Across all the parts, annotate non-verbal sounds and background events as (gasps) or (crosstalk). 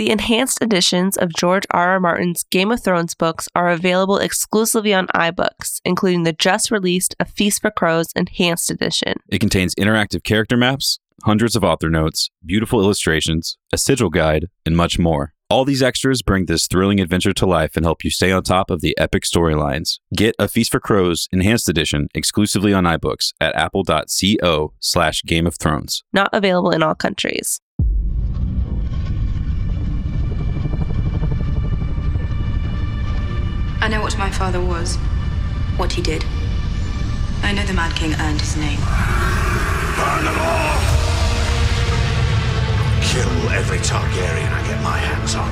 The enhanced editions of George R. R. Martin's Game of Thrones books are available exclusively on iBooks, including the just released A Feast for Crows Enhanced Edition. It contains interactive character maps, hundreds of author notes, beautiful illustrations, a sigil guide, and much more. All these extras bring this thrilling adventure to life and help you stay on top of the epic storylines. Get A Feast for Crows Enhanced Edition exclusively on iBooks at apple.co slash Game of Thrones. Not available in all countries. Know what my father was, what he did. I know the Mad King earned his name. Burn them all! Kill every Targaryen I get my hands on.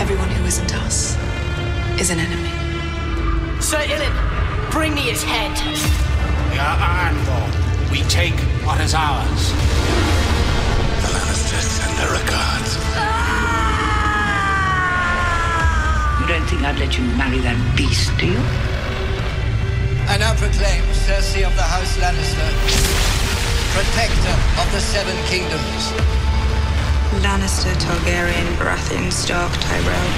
Everyone who isn't us is an enemy. Sir Ilyn, bring me his head. We are Ironborn. We take what is ours. The Lannisters send their regards. Don't think I'd let you marry that beast, do you? I now proclaim Cersei of the House Lannister, protector of the Seven Kingdoms. Lannister, Targaryen, Baratheon, Stark, Tyrell.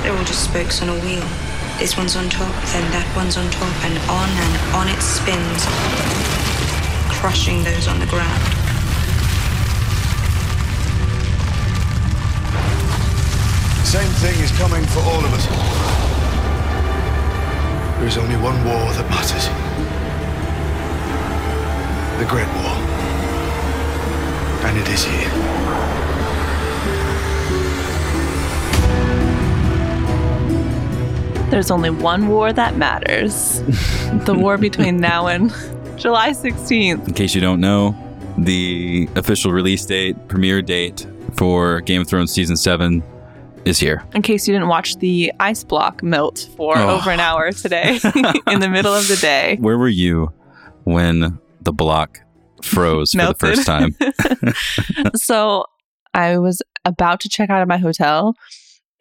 They're all just spokes on a wheel. This one's on top, then that one's on top, and on and on it spins, crushing those on the ground. Same thing is coming for all of us. There is only one war that matters. The Great War. And it is here. There's only one war that matters (laughs) the war between now and July 16th. In case you don't know, the official release date, premiere date for Game of Thrones Season 7 is here. In case you didn't watch the ice block melt for Oh. over an hour today (laughs) in the middle of the day. (laughs) Where were you when the block froze for the first time? (laughs) so I was about to check out of my hotel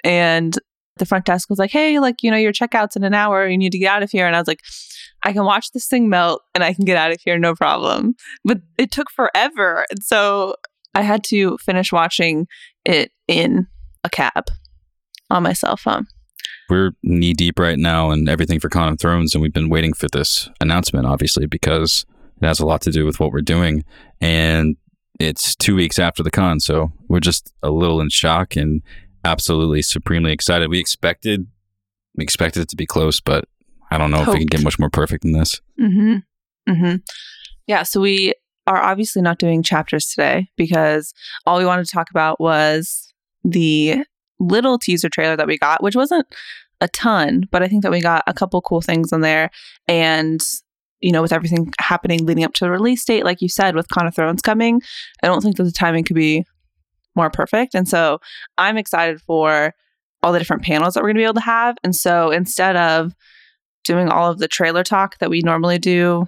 and the front desk was like, Hey, like, you know, your checkout's in an hour. You need to get out of here. And I was like, I can watch this thing melt and I can get out of here, no problem. But it took forever. And so I had to finish watching it in a cab on my cell phone. We're knee deep right now in everything for Con of Thrones, and we've been waiting for this announcement, obviously, because it has a lot to do with what we're doing. And it's two weeks after the con, so we're just a little in shock and absolutely supremely excited. We expected we expected it to be close, but I don't know if we can get much more perfect than this. Mm-hmm. Mm-hmm. Yeah. So we are obviously not doing chapters today because all we wanted to talk about was the little teaser trailer that we got, which wasn't a ton, but I think that we got a couple cool things in there. And, you know, with everything happening leading up to the release date, like you said, with Con of Thrones coming, I don't think that the timing could be more perfect. And so I'm excited for all the different panels that we're going to be able to have. And so instead of doing all of the trailer talk that we normally do,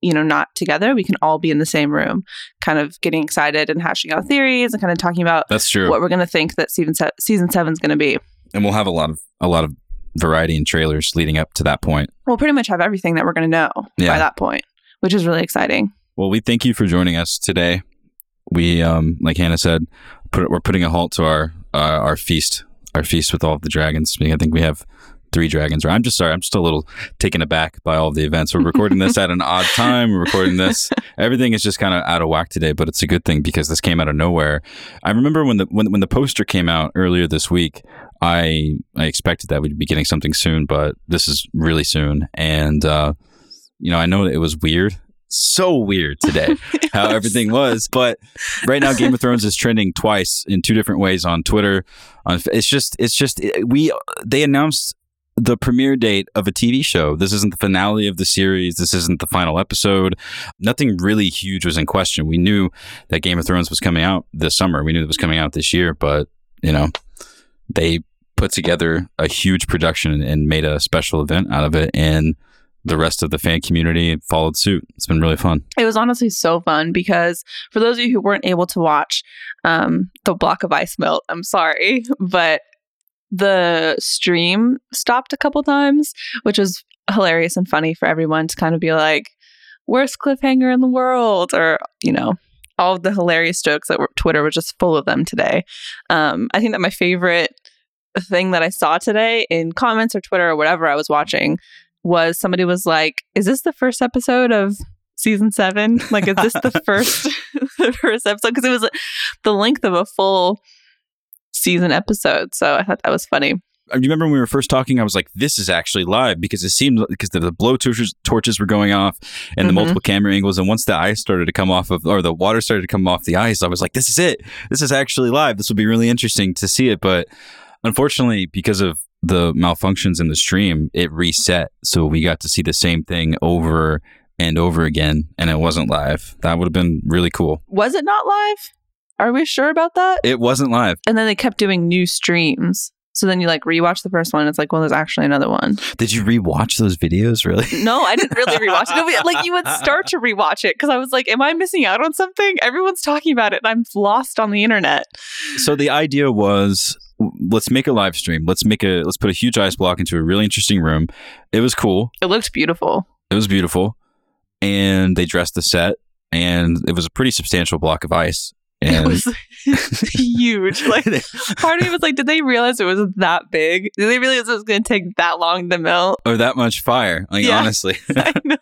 you know, not together, we can all be in the same room, kind of getting excited and hashing out theories and kind of talking about That's true. what we're going to think that season se- season seven is going to be. and we'll have a lot of a lot of variety in trailers leading up to that point. We'll pretty much have everything that we're going to know Yeah. by that point, which is really exciting. Well, we thank you for joining us today. We, um, like Hannah said, put, we're putting a halt to our uh, our feast, our feast with all of the dragons. I think we have three dragons. Or I'm just sorry, I'm just a little taken aback by all of the events. We're recording this at an odd (laughs) time. We're recording this. Everything is just kind of out of whack today, but it's a good thing because this came out of nowhere. I remember when the when when the poster came out earlier this week. I I expected that we'd be getting something soon, but this is really soon. And uh, you know, I know that it was weird, so weird today (laughs) how everything was. But right now, Game of Thrones is trending twice in two different ways on Twitter. On it's just it's just we they announced the premiere date of a TV show. This isn't the finale of the series. This isn't the final episode. Nothing really huge was in question. We knew that Game of Thrones was coming out this summer. We knew it was coming out this year, but you know, they put together a huge production and made a special event out of it and the rest of the fan community followed suit. It's been really fun. It was honestly so fun because for those of you who weren't able to watch um, the block of ice melt, I'm sorry, (laughs) but the stream stopped a couple times, which was hilarious and funny for everyone to kind of be like, worst cliffhanger in the world, or, you know, all of the hilarious jokes that were Twitter was just full of them today. Um, I think that my favorite thing that I saw today in comments or Twitter or whatever I was watching was somebody was like, "Is this the first episode of season seven? Like, is this the (laughs) first (laughs) the first episode?" Because it was the length of a full season episode. So I thought that was funny. I remember when we were first talking, I was like, "This is actually live," because it seemed because the, the blow torches, torches were going off and the Mhm. multiple camera angles, and once the ice started to come off of, or the water started to come off the ice, I was like, "This is it. This is actually live. This will be really interesting to see it." But unfortunately, because of the malfunctions in the stream, it reset, so we got to see the same thing over and over again, and it wasn't live. That would have been really cool. Was it not live? Are we sure about that? It wasn't live. And then they kept doing new streams. So then you like rewatch the first one. And it's like, well, there's actually another one. Did you rewatch those videos? Really? (laughs) No, I didn't really rewatch it. No, like you would (laughs) start to rewatch it because I was like, am I missing out on something? Everyone's talking about it and I'm lost on the internet. so the idea was let's make a live stream let's make a let's put a huge ice block into a really interesting room it was cool It looked beautiful. it was beautiful and they dressed the set and it was a pretty substantial block of ice It was (laughs) huge. Like (laughs) part of me was like, did they realize it was that big? Did they realize it was going to take that long to melt? or that much fire like Yeah. honestly (laughs) I know.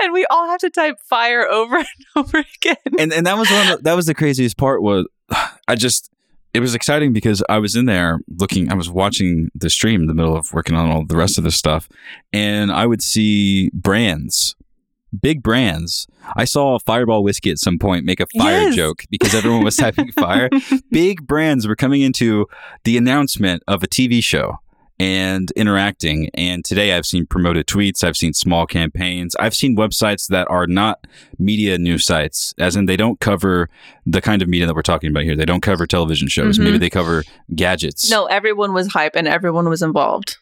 And we all have to type fire over and over again. and and that was one of the, that was the craziest part was (sighs) I just it was exciting because I was in there looking I was watching the stream in the middle of working on all the rest of this stuff and I would see brands big brands I saw Fireball whiskey at some point make a fire Yes. joke because everyone was typing (laughs) fire big brands were coming into the announcement of a TV show and interacting. And today I've seen promoted tweets, I've seen small campaigns, I've seen websites that are not media news sites, as in they don't cover the kind of media that we're talking about here. They don't cover television shows. Mhm. Maybe they cover gadgets. No, everyone was hype and everyone was involved.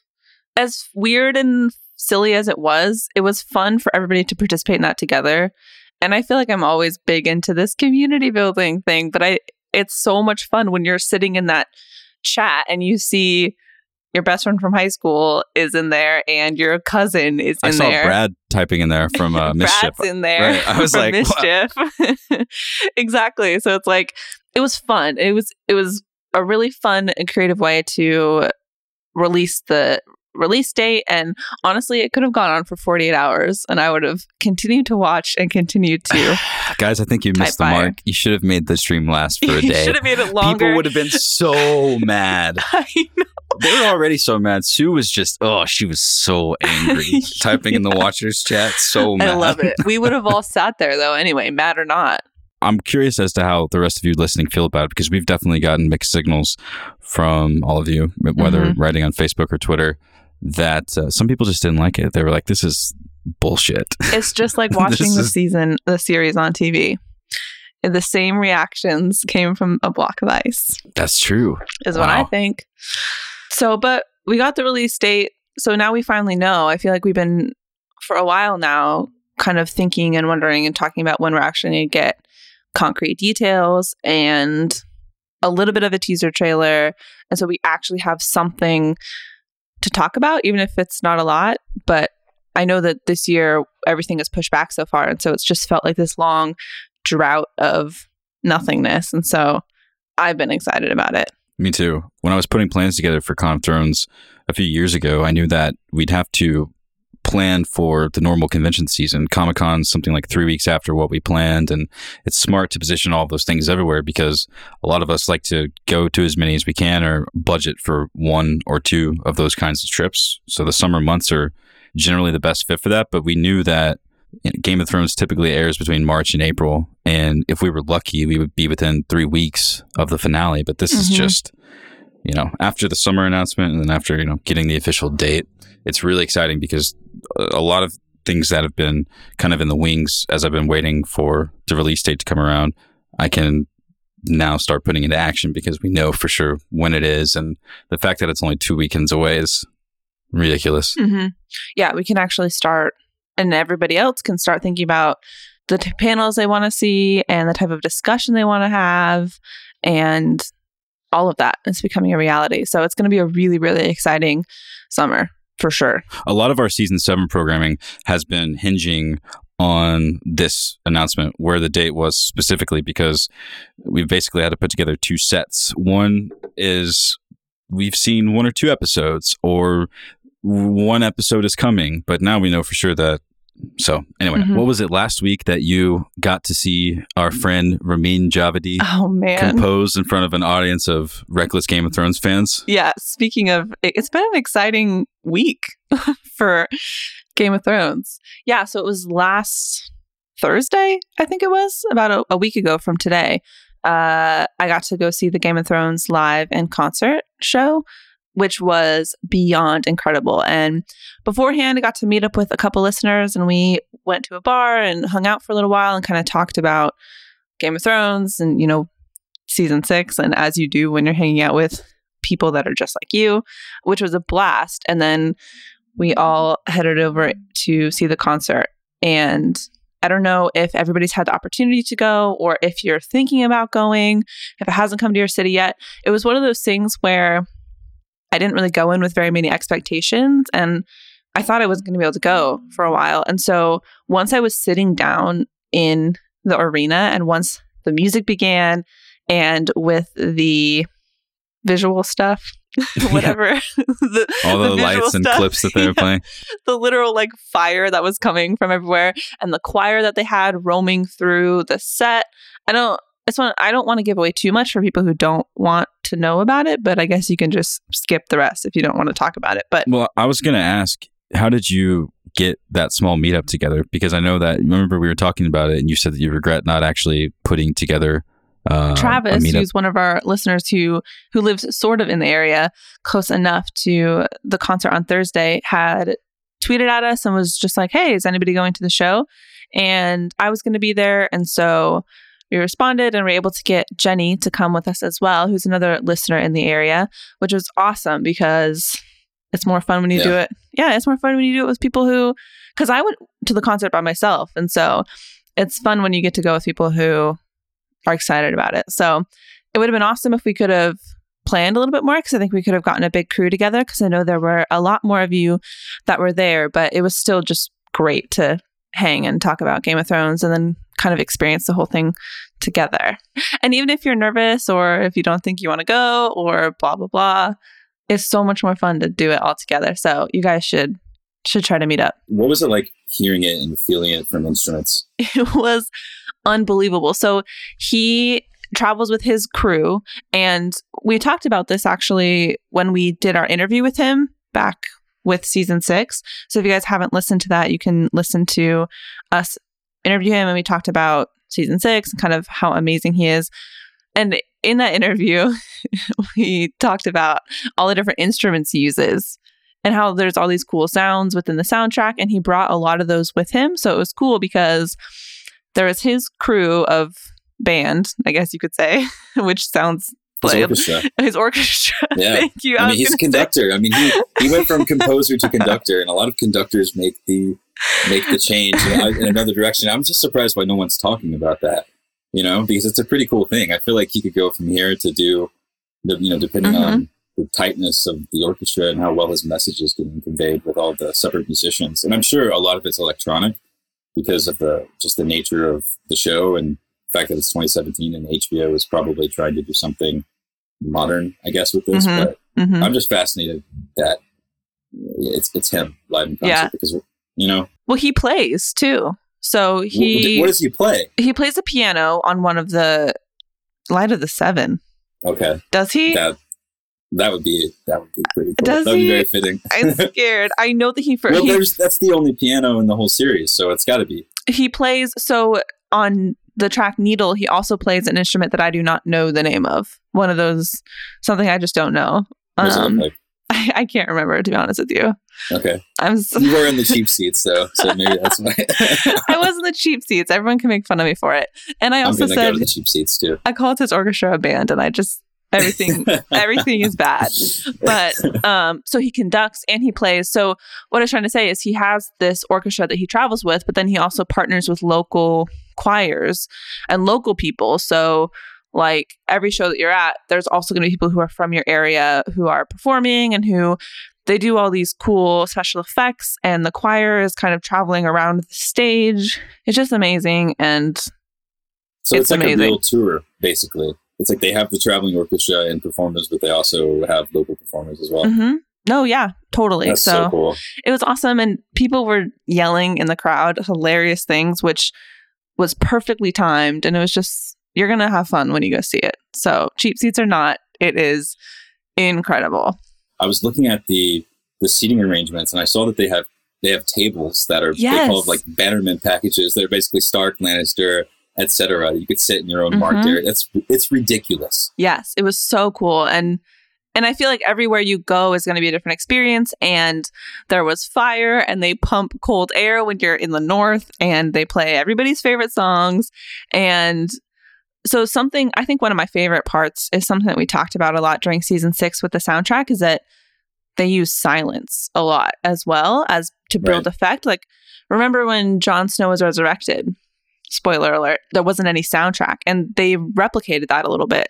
As weird and silly as it was, it was fun for everybody to participate in that together. And I feel like I'm always big into this community building thing, but I it's so much fun when you're sitting in that chat and you see your best friend from high school is in there and your cousin is in there. I saw. Brad typing in there from uh, (laughs) Mischief. Brad's in there. Right. I was like, mischief. (laughs) exactly. So it's like it was fun. It was it was a really fun and creative way to release the release date and honestly it could have gone on for 48 hours and I would have continued to watch and continued to (sighs) Guys, I think you missed the fire. mark. You should have made the stream last (laughs) for a you day. should have made it longer. People would have been so (laughs) mad. I know. They were already so mad. Sue was just, oh, she was so angry. (laughs) Typing in the watchers chat, so mad. I love it. We would have all sat there though anyway, mad or not. I'm curious as to how the rest of you listening feel about it because we've definitely gotten mixed signals from all of you, whether Mhm. writing on Facebook or Twitter, that uh, some people just didn't like it. They were like, this is bullshit. (laughs) It's just like (laughs) watching the is- season, the series on TV. The same reactions came from a block of ice, That's true. is what I think. So, but we got the release date. So now we finally know. I feel like we've been for a while now kind of thinking and wondering and talking about when we're actually going to get concrete details and a little bit of a teaser trailer. And so we actually have something to talk about, even if it's not a lot. But I know that this year everything is pushed back so far. And so it's just felt like this long drought of nothingness. And so I've been excited about it. Me too. When I was putting plans together for Con of Thrones a few years ago, I knew that we'd have to plan for the normal convention season. Comic Con something like three weeks after what we planned, and it's smart to position all of those things everywhere because a lot of us like to go to as many as we can or budget for one or two of those kinds of trips. So the summer months are generally the best fit for that. But we knew that Game of Thrones typically airs between March and April, and if we were lucky, we would be within three weeks of the finale. But this is Mhm. just, you know, after the summer announcement, and then after you know getting the official date, it's really exciting because a lot of things that have been kind of in the wings as I've been waiting for the release date to come around, I can now start putting into action because we know for sure when it is, and the fact that it's only two weekends away is ridiculous. hmm Yeah, we can actually start, and everybody else can start thinking about the t- panels they want to see and the type of discussion they want to have, and all of that is becoming a reality. So it's going to be a really, really exciting summer for sure. a lot of our season seven programming has been hinging on this announcement where the date was specifically because we basically had to put together two sets. One is we've seen one or two episodes, or one episode is coming, but now we know for sure that. So anyway, Mhm. what was it last week that you got to see our friend Ramin Djawadi Oh man. compose in front of an audience of reckless Game of Thrones fans? yeah, speaking of it- it's been an exciting week (laughs) for Game of Thrones. Yeah, so it was last Thursday, I think it was, about a, a week ago from today. Uh, I got to go see the Game of Thrones live and concert show, which was beyond incredible. And beforehand, I got to meet up with a couple listeners, and we went to a bar and hung out for a little while and kind of talked about Game of Thrones and you know season six, and as you do when you're hanging out with people that are just like you, which was a blast. And then we all headed over to see the concert. And I don't know if everybody's had the opportunity to go or if you're thinking about going, if it hasn't come to your city yet. It was one of those things where I didn't really go in with very many expectations and I thought I wasn't going to be able to go mm. for a while. And so once I was sitting down in the arena and once the music began and with the visual stuff, (laughs) whatever, (laughs) the, All the, visual lights and clips that they were (laughs) yeah, playing. the literal like fire that was coming from everywhere and the choir that they had roaming through the set. I don't it's one I don't want to give away too much for people who don't want to know about it, but I guess you can just skip the rest if you don't want to talk about it. But Well, I was going to ask, how did you get that small meetup together? Because I know that, remember, we were talking about it and you said that you regret not actually putting together uh, Travis, who's one of our listeners who who lives sort of in the area, close enough to the concert on Thursday, had tweeted at us and was just like, "Hey, is anybody going to the show?" And I was going to be there, and so we responded and were able to get Jenny to come with us as well, who's another listener in the area, which was awesome because it's more fun when you do it. Yeah, it's more fun when you do it with people who, because I went to the concert by myself, and so it's fun when you get to go with people who are excited about it. So it would have been awesome if we could have planned a little bit more because I think we could have gotten a big crew together because I know there were a lot more of you that were there, but it was still just great to hang and talk about Game of Thrones and then kind of experience the whole thing together. And even if you're nervous or if you don't think you want to go or blah blah blah, it's so much more fun to do it all together. So you guys should should try to meet up. What was it like hearing it and feeling it from instruments? (laughs) it was unbelievable. So he travels with his crew, and we talked about this actually when we did our interview with him back with season six. So if you guys haven't listened to that, you can listen to us interview him, and we talked about season six and kind of how amazing he is. And in that interview, (laughs) we talked about all the different instruments he uses and how there's all these cool sounds within the soundtrack. And he brought a lot of those with him. So it was cool because there was his crew of band, I guess you could say, (laughs) which sounds (laughs) His orchestra. his (laughs) orchestra. Yeah. Thank you. I mean, he's a gonna say- conductor. I mean, he, he went from (laughs) composer to conductor, and a lot of conductors make the make the change in, in another direction. I'm just surprised why no one's talking about that. You know, because it's a pretty cool thing. I feel like he could go from here to do, the, you know, depending Mhm. on the tightness of the orchestra and how well his message is getting conveyed with all the separate musicians. And I'm sure a lot of it's electronic because of the just the nature of the show and the fact that it's 2017 and HBO is probably trying to do something modern, I guess, with this. Mhm. But Mhm. I'm just fascinated that it's it's him live in concert Yeah. because you know Well, he plays too. So he what does he play? he plays the piano on one of the Light of the Seven. Okay, Does he? that that would be that would be pretty cool. Does that would be he? very fitting. I'm (laughs) scared. I know that he first. well, he, there's that's the only piano in the whole series, so it's got to be. he plays so on the track Needle. He also plays an instrument that I do not know the name of. One of those something I just don't know. What does it Um, like? (laughs) I, I can't remember to be honest with you. Okay, I'm so, you were in the cheap seats though, so maybe that's why. (laughs) I was in the cheap seats. Everyone can make fun of me for it. And I also said the cheap seats too. I call it his orchestra a band, and I just everything (laughs) everything is bad. But um, so he conducts and he plays. So what I was trying to say is he has this orchestra that he travels with, but then he also partners with local choirs and local people. So like every show that you're at, there's also going to be people who are from your area who are performing and who they do all these cool special effects, and the choir is kind of traveling around the stage. It's just amazing. And So It's it's, like amazing. a real tour, basically. It's like they have the traveling orchestra and performers, but they also have local performers as well. Mm-hmm. no, yeah, totally. That's so, cool. it was awesome and people were yelling in the crowd hilarious things which was perfectly timed and it was just you're gonna have fun when you go see it so cheap seats or not it is incredible I was looking at the the seating arrangements, and I saw that they have they have tables that are they call like Bannerman packages. They're basically Stark, Lannister, etc. You could sit in your own Mhm. marked area. It's it's ridiculous. yes it was so cool and and i feel like everywhere you go is going to be a different experience and there was fire and they pump cold air when you're in the north and they play everybody's favorite songs. And so something i think one of my favorite parts is something that we talked about a lot during season six with the soundtrack is that they use silence a lot as well as to build effect. Like remember when Jon snow was resurrected? Spoiler alert there wasn't any soundtrack and they replicated that a little bit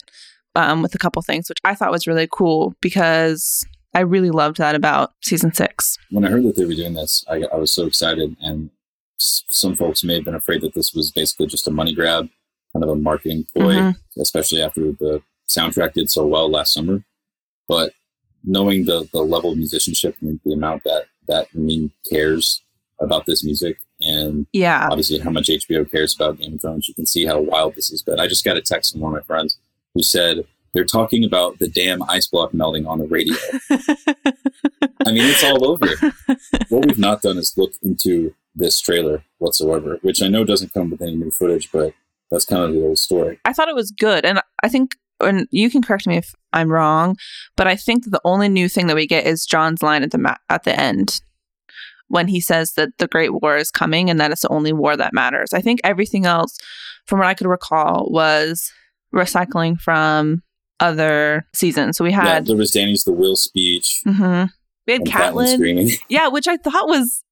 um, with a couple things which i thought was really cool because i really loved that about season six When I heard that they were doing this, I, I was so excited, and s- some folks may have been afraid that this was basically just a money grab, kind of a marketing ploy, Mhm. especially after the soundtrack did so well last summer. But knowing the the level of musicianship and the amount that that Ramin cares about this music and yeah obviously how much HBO cares about Game of Thrones. You can see how wild this has been. I just got a text from one of my friends who said they're talking about the damn ice block melting on the radio. (laughs) I mean, it's all over. what we've not done is look into this trailer whatsoever, which I know doesn't come with any new footage, but that's kind of the old story. I thought it was good, and I think, and you can correct me if I'm wrong, but I think the only new thing that we get is Jon's line at the ma- at the end when he says that the Great War is coming and that it's the only war that matters. I think everything else, from what I could recall, was recycling from other seasons. So we Yeah, had there was Dany's the will speech mhm. we had Catelyn (laughs) yeah, which I thought was.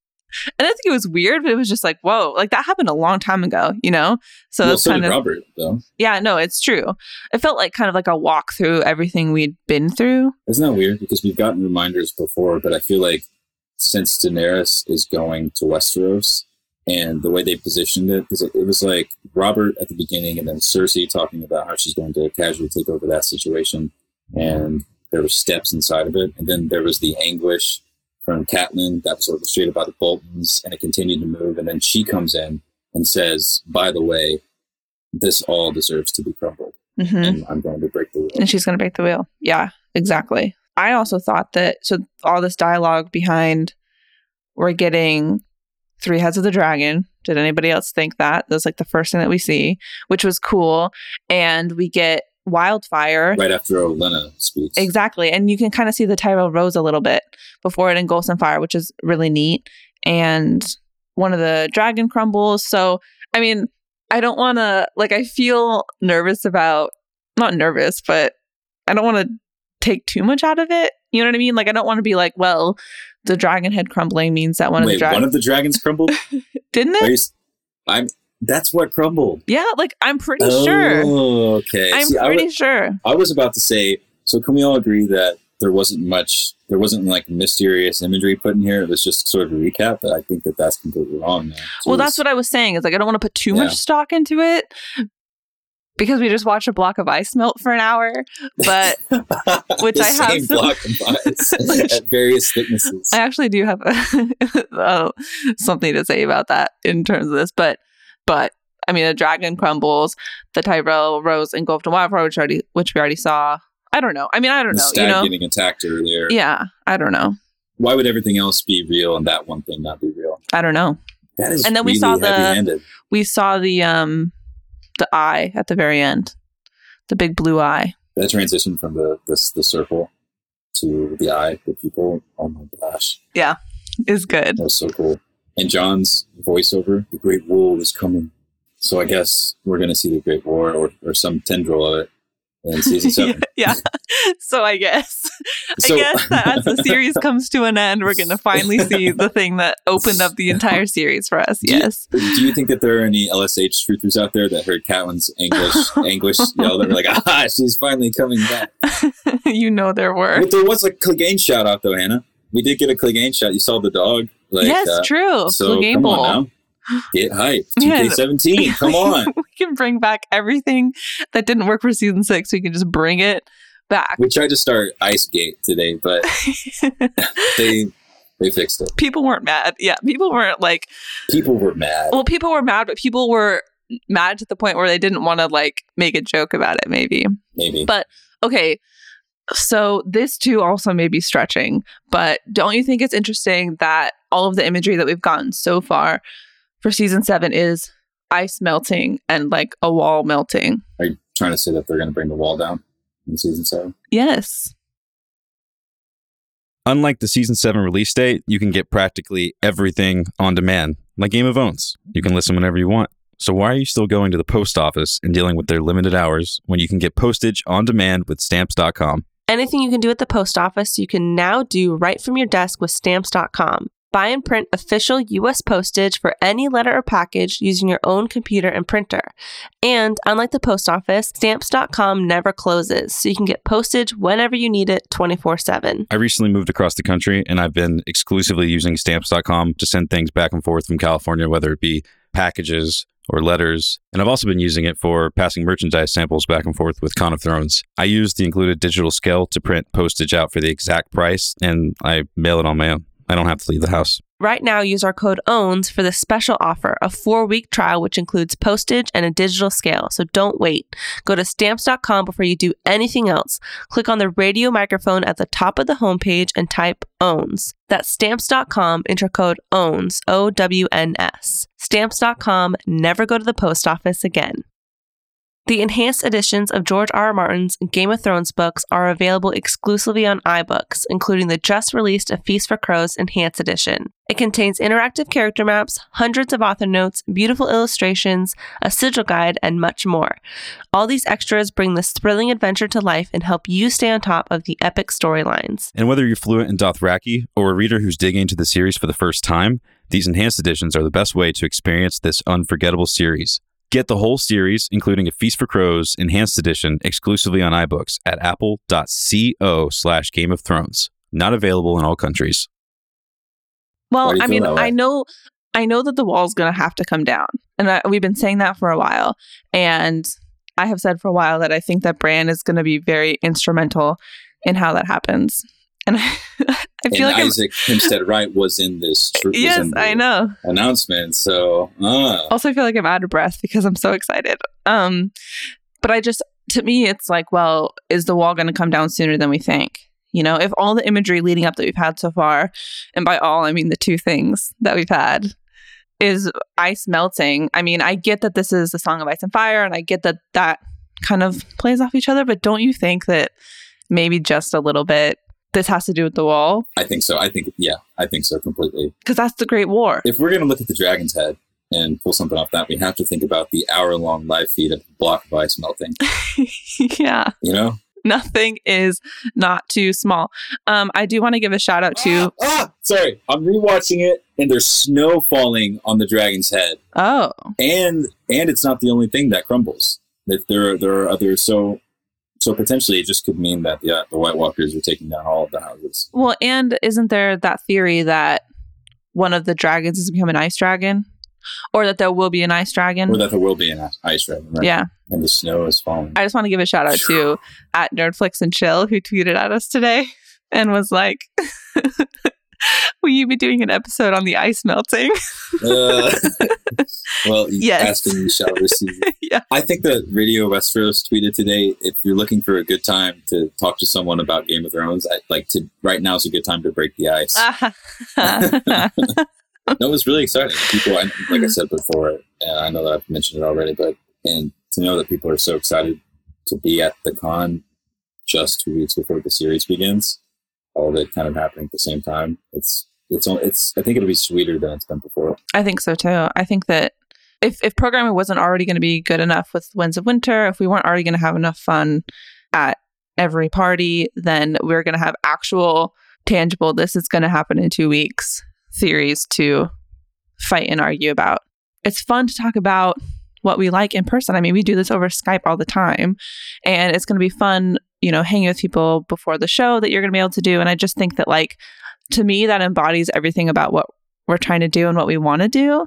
and I think it was weird, but it was just like, whoa, like that happened a long time ago, you know? So well, it's so kind of Robert, though. yeah, no, it's true. It felt like kind of like a walk through everything we'd been through. Isn't that weird? Because we've gotten reminders before, but I feel like since Daenerys is going to Westeros and the way they positioned it, because it, it was like Robert at the beginning and then Cersei talking about how she's going to casually take over that situation. And there were steps inside of it. And then there was the anguish from Catelyn that was orchestrated by the Boltons and it continued to move. And then she comes in and says, by the way, this all deserves to be crumbled. hmm And I'm going to break the wheel. And she's going to break the wheel. Yeah, exactly. I also thought that, so all this dialogue behind, we're getting three heads of the dragon. Did anybody else think that? That's like the first thing that we see, which was cool. And we get wildfire. Right after Olenna speaks. Exactly. And you can kind of see the Tyrell Rose a little bit before it engulfs in fire, which is really neat. And one of the dragon crumbles. So, I mean, I don't want to, like, I feel nervous about, not nervous, but I don't want to take too much out of it. You know what I mean? Like, I don't want to be like, well, the dragon head crumbling means that one of the dragons one of the dragons crumbled? (laughs) didn't it? s- I'm. That's what crumbled. Yeah, like I'm pretty sure. Oh, okay. I'm See, pretty wa- sure. I was about to say. So, can we all agree that there wasn't much? There wasn't like mysterious imagery put in here. It was just sort of a recap. But I think that that's completely wrong. Now. Well, that's what I was saying. Is like I don't want to put too Yeah. much stock into it because we just watched a block of ice melt for an hour. But (laughs) which I have some- block of ice (laughs) (laughs) at various thicknesses. I actually do have uh, something to say about that in terms of this. But but I mean, the dragon crumbles, the Tyrell rose engulfed in wildfire, which already which we already saw. I don't know. I mean, I don't the know. stag You know? getting attacked earlier. Yeah, I don't know. Why would everything else be real and that one thing not be real? I don't know. That is And then we saw the-. We saw the um the eye at the very end, the big blue eye. that transition from the this the circle to the eye, the pupil. Oh my gosh, Yeah, Is good. that was so cool. And Jon's voiceover: "The Great War is coming." So I guess we're gonna see the Great War or, or some tendril of it in season (laughs) seven. yeah. (laughs) So I guess (laughs) So- I guess that as the series (laughs) comes to an end, we're gonna finally (laughs) see the thing that opened up the entire series for us. Do you- Yes. Do you think that there are any LSH truthers out there that heard Catelyn's anguish, anguish yell that were like, "Ah, she's finally coming back"? you know there were. But there was a Clegane shout out though, Hannah. we did get a Clegane shot. You saw the dog. Like, yes, uh, true. So Clegane come Bowl. on now. Get hyped. (gasps) Yeah. 2K17. Come on. we can bring back everything that didn't work for season six. We can just bring it back. we tried to start Ice Gate today, but (laughs) they they fixed it. people weren't mad. Yeah, people weren't like, People were mad. well, people were mad, but people were mad to the point where they didn't want to like make a joke about it, maybe. Maybe. But okay, so this too also may be stretching, but don't you think it's interesting that all of the imagery that we've gotten so far for season seven is ice melting and like a wall melting? Are you trying to say that they're going to bring the wall down in season seven? Yes. Unlike the season 7 release date, you can get practically everything on demand, like Game of Owns. You can listen whenever you want. So why are you still going to the post office and dealing with their limited hours when you can get postage on demand with stamps.com? Anything you can do at the post office, you can now do right from your desk with stamps.com. Buy and print official U.S. postage for any letter or package using your own computer and printer. And unlike the post office, stamps.com never closes, so you can get postage whenever you need it 24 7. I recently moved across the country and I've been exclusively using stamps.com to send things back and forth from California, whether it be packages or letters. And I've also been using it for passing merchandise samples back and forth with Con of Thrones. I use the included digital scale to print postage out for the exact price and I mail it on my own. I don't have to leave the house. Right now, use our code OWNS for the special offer, a four week trial which includes postage and a digital scale. So don't wait. Go to stamps.com before you do anything else. Click on the radio microphone at the top of the homepage and type OWNS. That's stamps.com, enter code OWNS, O W N S. Stamps.com, never go to the post office again. The enhanced editions of George R. R. Martin's Game of Thrones books are available exclusively on iBooks, including the just released A Feast for Crows Enhanced Edition. It contains interactive character maps, hundreds of author notes, beautiful illustrations, a sigil guide, and much more. All these extras bring this thrilling adventure to life and help you stay on top of the epic storylines. And whether you're fluent in Dothraki or a reader who's digging into the series for the first time, these enhanced editions are the best way to experience this unforgettable series. Get the whole series, including A Feast for Crows Enhanced Edition, exclusively on iBooks at apple.co slash Game of Thrones. Not available in all countries. Well, I mean. I know, I know that the wall's going to have to come down, and I, we've been saying that for a while. And I have said for a while that I think that Bran is going to be very instrumental in how that happens. And I, (laughs) I feel like I'm, Isaac Hempstead Wright was in this. yes, in I know. Announcement. So, uh, Also, I feel like I'm out of breath because I'm so excited. Um, but I just, to me, it's like, well, is the wall going to come down sooner than we think? You know, if all the imagery leading up that we've had so far, and by all I mean the two things that we've had, is ice melting. I mean, I get that this is the Song of Ice and Fire, and I get that that kind of plays off each other. But don't you think that maybe just a little bit this has to do with the wall? I think so. I think, yeah, I think so completely. Because that's the Great War. If we're going to look at the Dragon's Head and pull something off that, we have to think about the hour long live feed of block of ice melting. (laughs) yeah. You know? Nothing is not too small. Um, I do want to give a shout out to Ah, sorry. I'm rewatching it and there's snow falling on the dragon's head. oh And and it's not the only thing that crumbles. That there are there are other so so potentially it just could mean that yeah, the White Walkers are taking down all of the houses. well, and isn't there that theory that one of the dragons is become an ice dragon, or that there will be an ice dragon? Or that there will be an ice dragon, right? Yeah, And the snow is falling. I just want to give a shout out to at Nerdflix and Chill who tweeted at us today (laughs) and was like, (laughs) (laughs) "Will you be doing an episode on the ice melting?" Uh, (laughs) well, (laughs) Yes. asked and you shall receive. Yeah. I think that Radio Westeros tweeted today. If you're looking for a good time to talk to someone about Game of Thrones, I like to. Right now is a good time to break the ice. No, it was really exciting. People, I- like I said before, uh, I know that I've mentioned it already, but and to know that people are so excited to be at the con just two weeks before the series begins, all of it kind of happening at the same time. It's it's it's. I think it'll be sweeter than it's been before. I think so too. I think that if if programming wasn't already going to be good enough with Winds of Winter, if we weren't already going to have enough fun at every party, then we're going to have actual tangible this is going to happen in 2 weeks theories to fight and argue about. It's fun to talk about what we like in person. I mean, we do this over Skype all the time, and it's going to be fun, you know, hanging with people before the show that you're going to be able to do. And I just think that like to me, that embodies everything about what we're trying to do and what we want to do.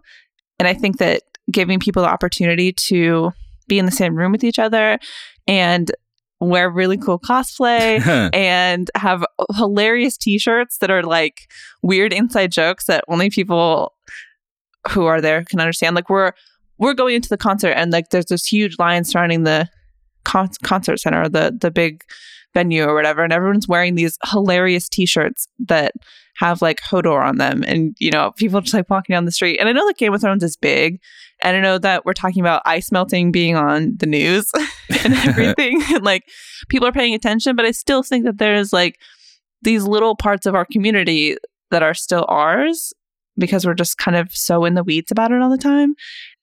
And I think that giving people the opportunity to be in the same room with each other and wear really cool cosplay (laughs) and have hilarious t-shirts that are like weird inside jokes that only people who are there can understand like we're we're going into the concert and like there's this huge line surrounding the con- concert center the the big venue or whatever and everyone's wearing these hilarious t-shirts that have like hodor on them and you know people just like walking down the street. And i know that game of thrones is big and i know that we're talking about ice melting being on the news (laughs) and (laughs) everything and like people are paying attention but i still think that there's like these little parts of our community that are still ours because we're just kind of so in the weeds about it all the time.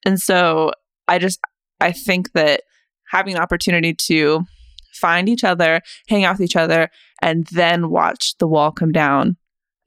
And so i just i think that having the opportunity to find each other hang out with each other and then watch the wall come down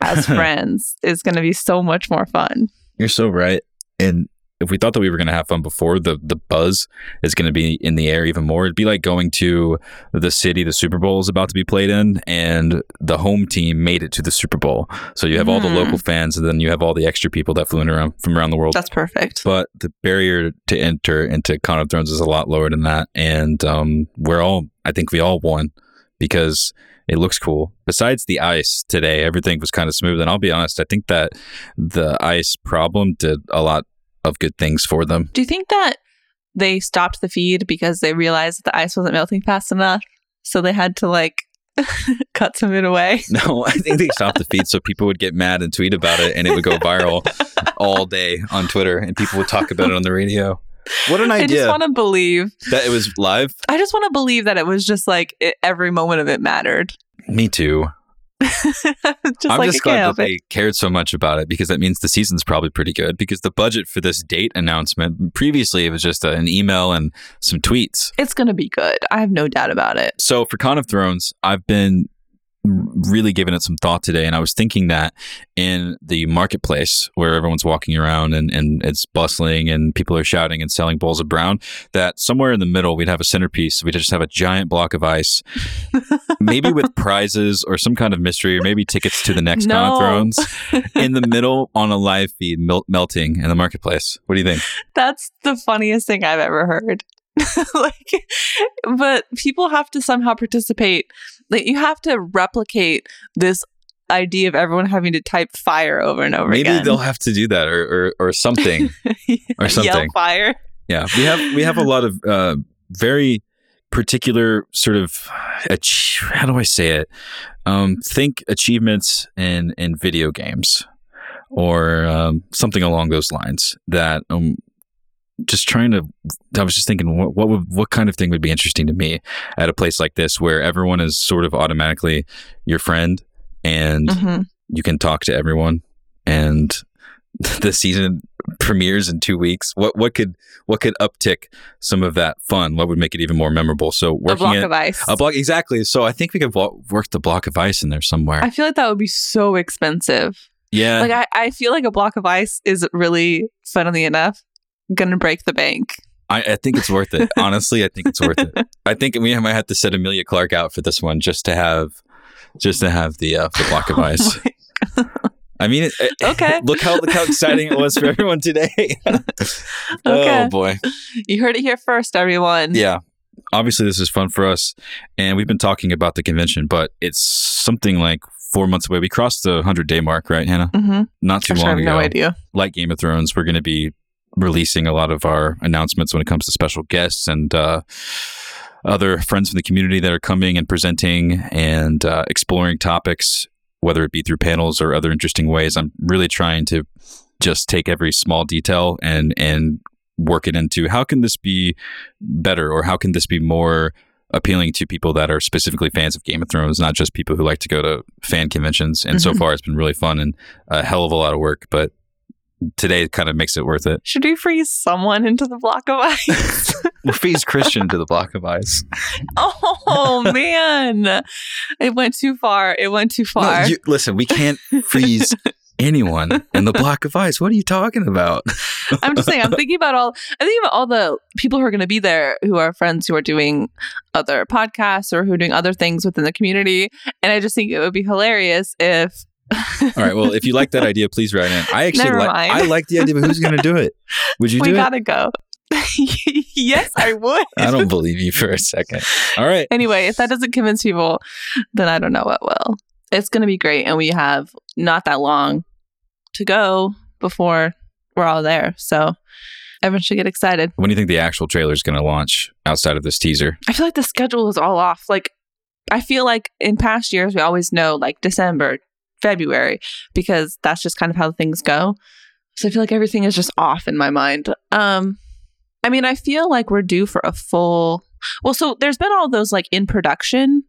as (laughs) friends is going to be so much more fun You're so right. And if we thought that we were going to have fun before, the the buzz is going to be in the air even more. It'd be like going to the city the Super Bowl is about to be played in, and the home team made it to the Super Bowl. So you have all the Mhm. local fans, and then you have all the extra people that flew in around from around the world. that's perfect but the barrier to enter into Con of Thrones is a lot lower than that, and um, we're all I think we all won because it looks cool. Besides the ice today, everything was kind of smooth, and I'll be honest, I think that the ice problem did a lot of good things for them. Do you think that they stopped the feed because they realized that the ice wasn't melting fast enough? So they had to like (laughs) cut some of it away? (laughs) No, I think they stopped the feed so people would get mad and tweet about it, and it would go viral all day on Twitter, and people would talk about it on the radio. What an idea. I just want to believe. that it was live. I just want to believe that it was just like it, every moment of it mattered. Me too. (laughs) just I'm like just glad that they cared so much about it because that means the season's probably pretty good. Because the budget for this date announcement previously it was just an email and some tweets. It's going to be good. I have no doubt about it. So for Con of Thrones, I've been really giving it some thought today, and I was thinking that in the marketplace where everyone's walking around and, and it's bustling and people are shouting and selling bowls of brown, that somewhere in the middle we'd have a centerpiece. We'd just have a giant block of ice, (laughs) maybe with prizes or some kind of mystery, or maybe tickets to the next Con No. of Thrones (laughs) in the middle on a live feed mel- melting in the marketplace. What do you think? That's the funniest thing I've ever heard. (laughs) like, but people have to somehow participate. Like, you have to replicate this idea of everyone having to type fire over and over again. Maybe again. they'll have to do that or, or, or something. (laughs) or Yell something. fire. Yeah, we have we have a lot of uh, very particular sort of how do I say it? Um, think achievements in in video games or um, something along those lines. That um, just trying to. I was just thinking, what what would what kind of thing would be interesting to me at a place like this where everyone is sort of automatically your friend and Mhm. you can talk to everyone and (laughs) the season premieres in two weeks what what could what could uptick some of that fun what would make it even more memorable so work A block it of ice. a block exactly so i think we could work the block of ice in there somewhere I feel like that would be so expensive. yeah Like, I, I feel like a block of ice is really, funnily enough, gonna break the bank. I, I think it's worth it (laughs) honestly i think it's worth it i think we might have to set emilia clarke out for this one just to have just to have the uh, the block of (laughs) ice i mean it, it- Okay. (laughs) look how look how exciting it was for everyone today Okay. oh boy You heard it here first, everyone. yeah obviously this is fun for us and we've been talking about the convention but it's something like four months away we crossed the 100 day mark right hannah Mm-hmm. not too I long have ago no idea. like game of thrones we're going to be releasing a lot of our announcements when it comes to special guests and uh, other friends from the community that are coming and presenting and uh, exploring topics whether it be through panels or other interesting ways i'm really trying to just take every small detail and and work it into how can this be better or how can this be more appealing to people that are specifically fans of Game of Thrones, not just people who like to go to fan conventions. And so Mhm. far, it's been really fun and a hell of a lot of work, but today kind of makes it worth it. Should we freeze someone into the block of ice? (laughs) We'll freeze Christian to the block of ice. oh (laughs) man, it went too far. It went too far. No, you, listen, we can't freeze anyone in the block of ice. What are you talking about? (laughs) I'm just saying. I'm thinking about all. I think about all the people who are going to be there, who are friends who are doing other podcasts or who are doing other things within the community. And I just think it would be hilarious if All right. Well, if you like that idea, please write in. I actually like. I like the idea, but who's going to do it? Would you we do it? gotta go. (laughs) yes, I would. I don't believe you for a second. All right. anyway, if that doesn't convince people, then I don't know what will. It's going to be great. And we have not that long to go before we're all there. So everyone should get excited. When do you think the actual trailer is going to launch outside of this teaser? I feel like the schedule is all off. Like, I feel like in past years, we always know like December, February, because that's just kind of how things go. So I feel like everything is just off in my mind. Um, I mean, I feel like we're due for a full. Well, so there's been all those like in production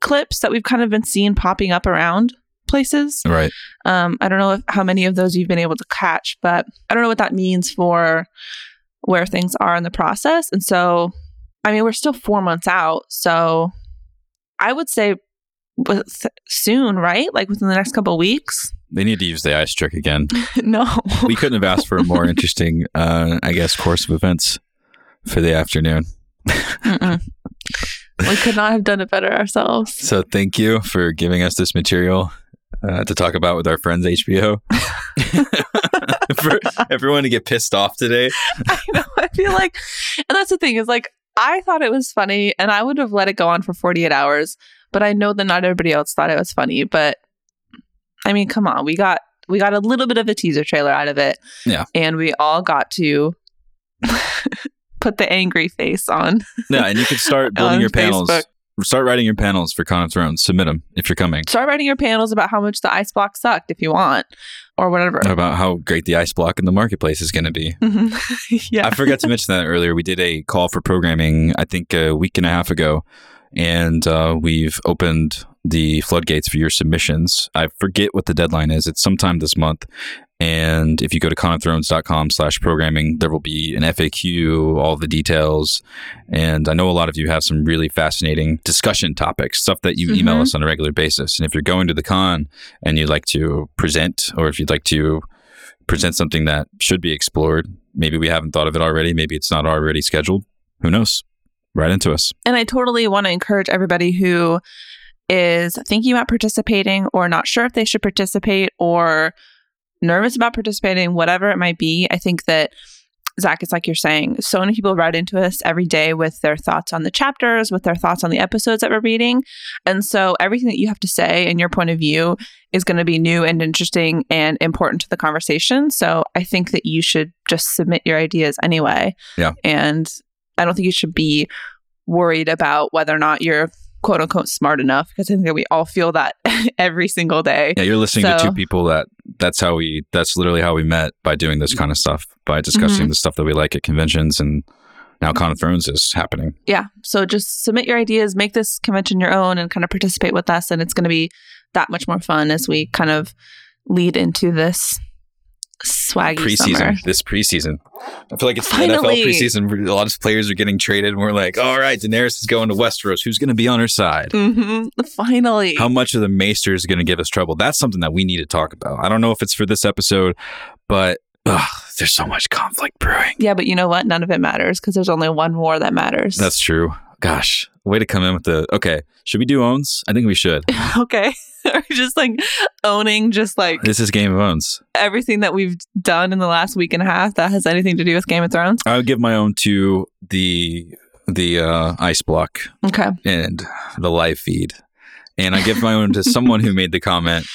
clips that we've kind of been seeing popping up around places. Right. Um, I don't know if, how many of those you've been able to catch, but I don't know what that means for where things are in the process. And so, I mean, we're still four months out. So I would say with, soon, right? Like within the next couple of weeks. They need to use the ice trick again. (laughs) no. We couldn't have asked for a more interesting, uh, I guess, course of events for the afternoon. We could not have done it better ourselves. So thank you for giving us this material uh, to talk about with our friends HBO. (laughs) (laughs) for everyone to get pissed off today. I know. I feel like, and that's the thing is like, I thought it was funny and I would have let it go on for 48 hours, but I know that not everybody else thought it was funny. But I mean, come on, we got, we got a little bit of a teaser trailer out of it. Yeah. And we all got to (laughs) put the angry face on. Yeah, and you can start (laughs) building your panels. Facebook. Start writing your panels for Con of Thrones. Submit them if you're coming. Start writing your panels about how much the ice block sucked if you want or whatever. About how great the ice block in the marketplace is going to be. Mhm. (laughs) yeah. I forgot to mention that earlier. We did a call for programming, I think a week and a half ago, and uh, we've opened the floodgates for your submissions. I forget what the deadline is. It's sometime this month. And if you go to conofthrones.com slash programming, there will be an FAQ, all the details. And I know a lot of you have some really fascinating discussion topics, stuff that you email Mhm. us on a regular basis. And if you're going to the con and you'd like to present, or if you'd like to present something that should be explored, maybe we haven't thought of it already, maybe it's not already scheduled. Who knows? Right into us. And I totally want to encourage everybody who is thinking about participating or not sure if they should participate or nervous about participating, whatever it might be. I think that, Zack, it's like you're saying, so many people write into us every day with their thoughts on the chapters, with their thoughts on the episodes that we're reading. And so everything that you have to say and your point of view is going to be new and interesting and important to the conversation. So I think that you should just submit your ideas anyway. Yeah. And I don't think you should be worried about whether or not you're quote unquote smart enough because I think that we all feel that (laughs) every single day. Yeah, you're listening to two people that that's how we that's literally how we met by doing this kind of stuff, by discussing Mhm. the stuff that we like at conventions and now Con of Thrones is happening. Yeah. So just submit your ideas, make this convention your own, and kind of participate with us. And it's going to be that much more fun as we kind of lead into this swaggy Preseason, summer. this preseason. I feel like it's the Finally. NFL preseason. A lot of players are getting traded, and we're like, all right, Daenerys is going to Westeros. Who's going to be on her side? hmm Finally. How much of the Maester is going to give us trouble? That's something that we need to talk about. I don't know if it's for this episode, but ugh, there's so much conflict brewing. yeah, but you know what? None of it matters because there's only one war that matters. That's true. Gosh, way to come in with the okay. Should we do owns? I think we should. (laughs) okay. (laughs) Just like owning just like This is Game of Owns. everything that we've done in the last week and a half that has anything to do with Game of Thrones? I would give my own to the the uh, ice block Okay. and the live feed, and I give my own to someone who made the comment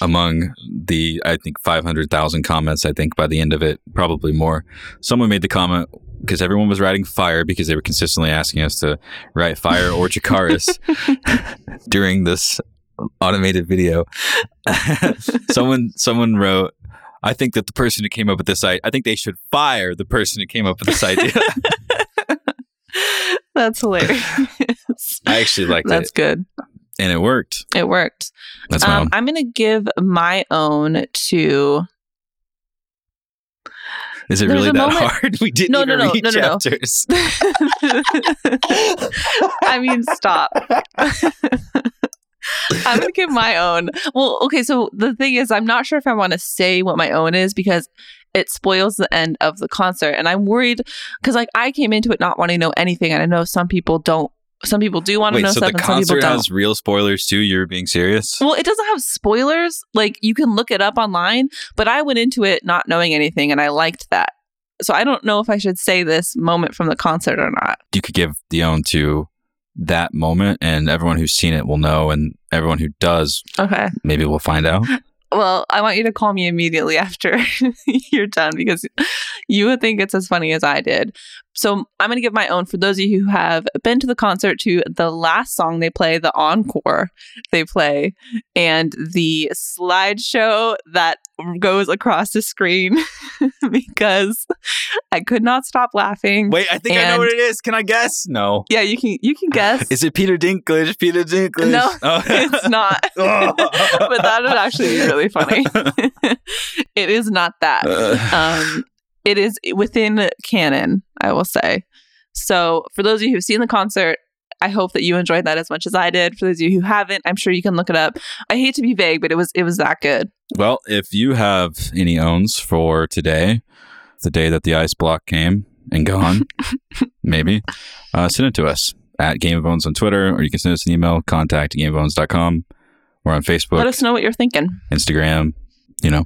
among the I think five hundred thousand comments. I think by the end of it, probably more. Someone made the comment because everyone was writing fire because they were consistently asking us to write fire or Dracarys (laughs) during this automated video. (laughs) someone someone wrote. I think that the person who came up with this idea, I think they should fire the person who came up with this (laughs) idea. That's hilarious. I actually liked That's it, good. And it worked. It worked. That's Um. I'm going to give my own to. Is it there's really that moment- hard? (laughs) We didn't No, even no, no, read no, no, no. chapters. (laughs) I mean, stop. (laughs) I'm going to give my own. Well, okay. So the thing is, I'm not sure if I want to say what my own is because it spoils the end of the concert. And I'm worried because, like, I came into it not wanting to know anything. And I know some people don't some people do want to Wait, know so stuff the and some people concert don't. has real spoilers too? You're being serious? well, it doesn't have spoilers. Like you can look it up online, but I went into it not knowing anything and I liked that. So I don't know if I should say this moment from the concert or not. You could give the own to that moment, and everyone who's seen it will know, and everyone who does Okay. maybe we'll find out. (laughs) Well, I want you to call me immediately after (laughs) you're done because you would think it's as funny as I did. So I'm going to give my own for those of you who have been to the concert to the last song they play, the encore they play, and the slideshow that goes across the screen (laughs) because I could not stop laughing. Wait, I think I know what it is. Can I guess? No. Yeah, you can you can (laughs) guess. Is it Peter Dinklage? Peter Dinklage? No, (laughs) Oh. it's not. but that would actually be really funny. it is not that. um, it is within canon, I will say. So, for those of you who've seen the concert, I hope that you enjoyed that as much as I did. For those of you who haven't, I'm sure you can look it up. I hate to be vague, but it was it was that good. Well, if you have any owns for today, the day that the ice block came and gone, (laughs) maybe, uh, send it to us at Game of Owns on Twitter, or you can send us an email, contact gameofowns.com. We're on Facebook, Let us know what you're thinking. Instagram, you know,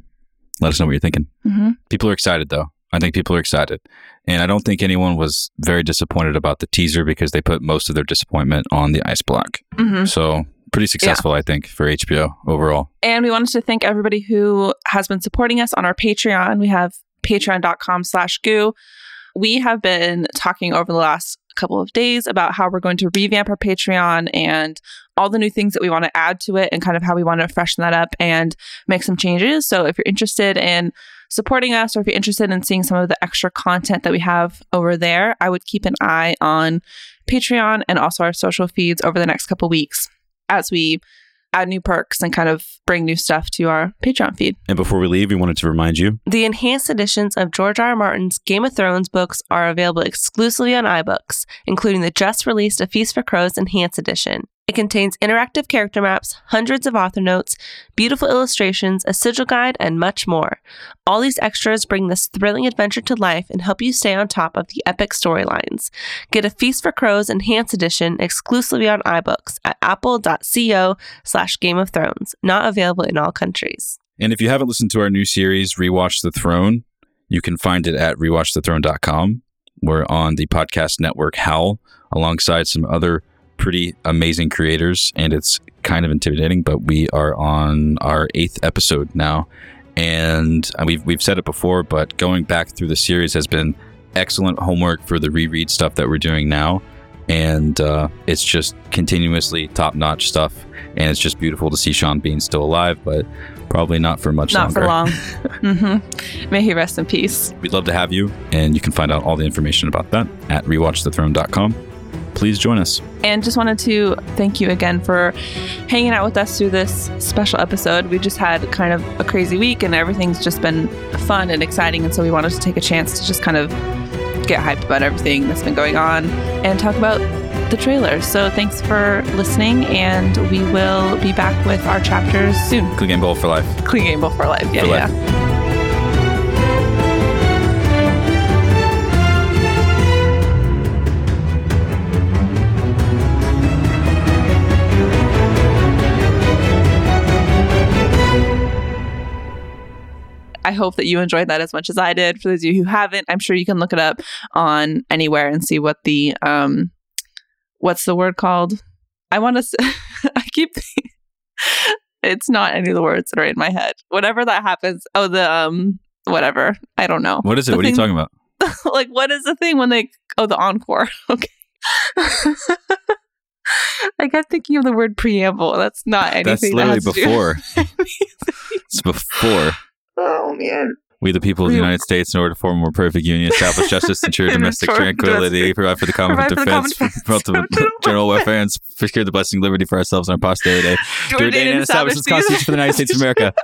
let us know what you're thinking. hmm People are excited, though. I think people are excited. And I don't think anyone was very disappointed about the teaser because they put most of their disappointment on the ice block. hmm So, pretty successful, I think, for HBO overall. And we wanted to thank everybody who has been supporting us on our Patreon. We have patreon.com slash goo. We have been talking over the last couple of days about how we're going to revamp our Patreon and all the new things that we want to add to it and kind of how we want to freshen that up and make some changes. So if you're interested in supporting us or if you're interested in seeing some of the extra content that we have over there, I would keep an eye on Patreon and also our social feeds over the next couple weeks as we add new perks and kind of bring new stuff to our Patreon feed. And before we leave, we wanted to remind you The enhanced editions of George R. R. Martin's Game of Thrones books are available exclusively on iBooks, including the just released A Feast for Crows Enhanced Edition. It contains interactive character maps, hundreds of author notes, beautiful illustrations, a sigil guide, and much more. All these extras bring this thrilling adventure to life and help you stay on top of the epic storylines. Get A Feast for Crows Enhanced Edition exclusively on iBooks at apple.co slash Game of Thrones, not available in all countries. And if you haven't listened to our new series, Rewatch the Throne, you can find it at rewatchthethrone.com. We're on the podcast network Howl alongside some other pretty amazing creators, and it's kind of intimidating, but we are on our eighth episode now. And uh, we've, we've said it before, but going back through the series has been excellent homework for the reread stuff that we're doing now. And uh, it's just continuously top notch stuff. And it's just beautiful to see Sean Bean still alive, but probably not for much Not longer. for long. (laughs) hmm May he rest in peace. We'd love to have you, and you can find out all the information about that at rewatchthethrone.com. Please join us. And just wanted to thank you again for hanging out with us through this special episode. We just had kind of a crazy week and everything's just been fun and exciting. And so we wanted to take a chance to just kind of get hyped about everything that's been going on and talk about the trailer. So thanks for listening, and we will be back with our chapters soon. Clean Game Bowl for life. Clean Game Bowl for Life. Yeah, For yeah. life. I hope that you enjoyed that as much as I did. For those of you who haven't, I'm sure you can look it up on anywhere and see what the um what's the word called? I want to (laughs) I keep (laughs) it's not any of the words that are in my head. Whatever that happens. Oh, the um whatever. I don't know. What is it? The what are you talking about? (laughs) like what is the thing when they oh the encore. Okay. I kept thinking of the word preamble. That's not anything. That's that literally do- before. it's before. Oh man. We, the people of the United States, in order to form a more perfect union, establish justice, (laughs) ensure domestic tranquility, provide for the common provide defense, (laughs) promote the (laughs) general welfare, and secure the blessing of liberty for ourselves and our posterity. Ordain and establish this Constitution for the United States of America.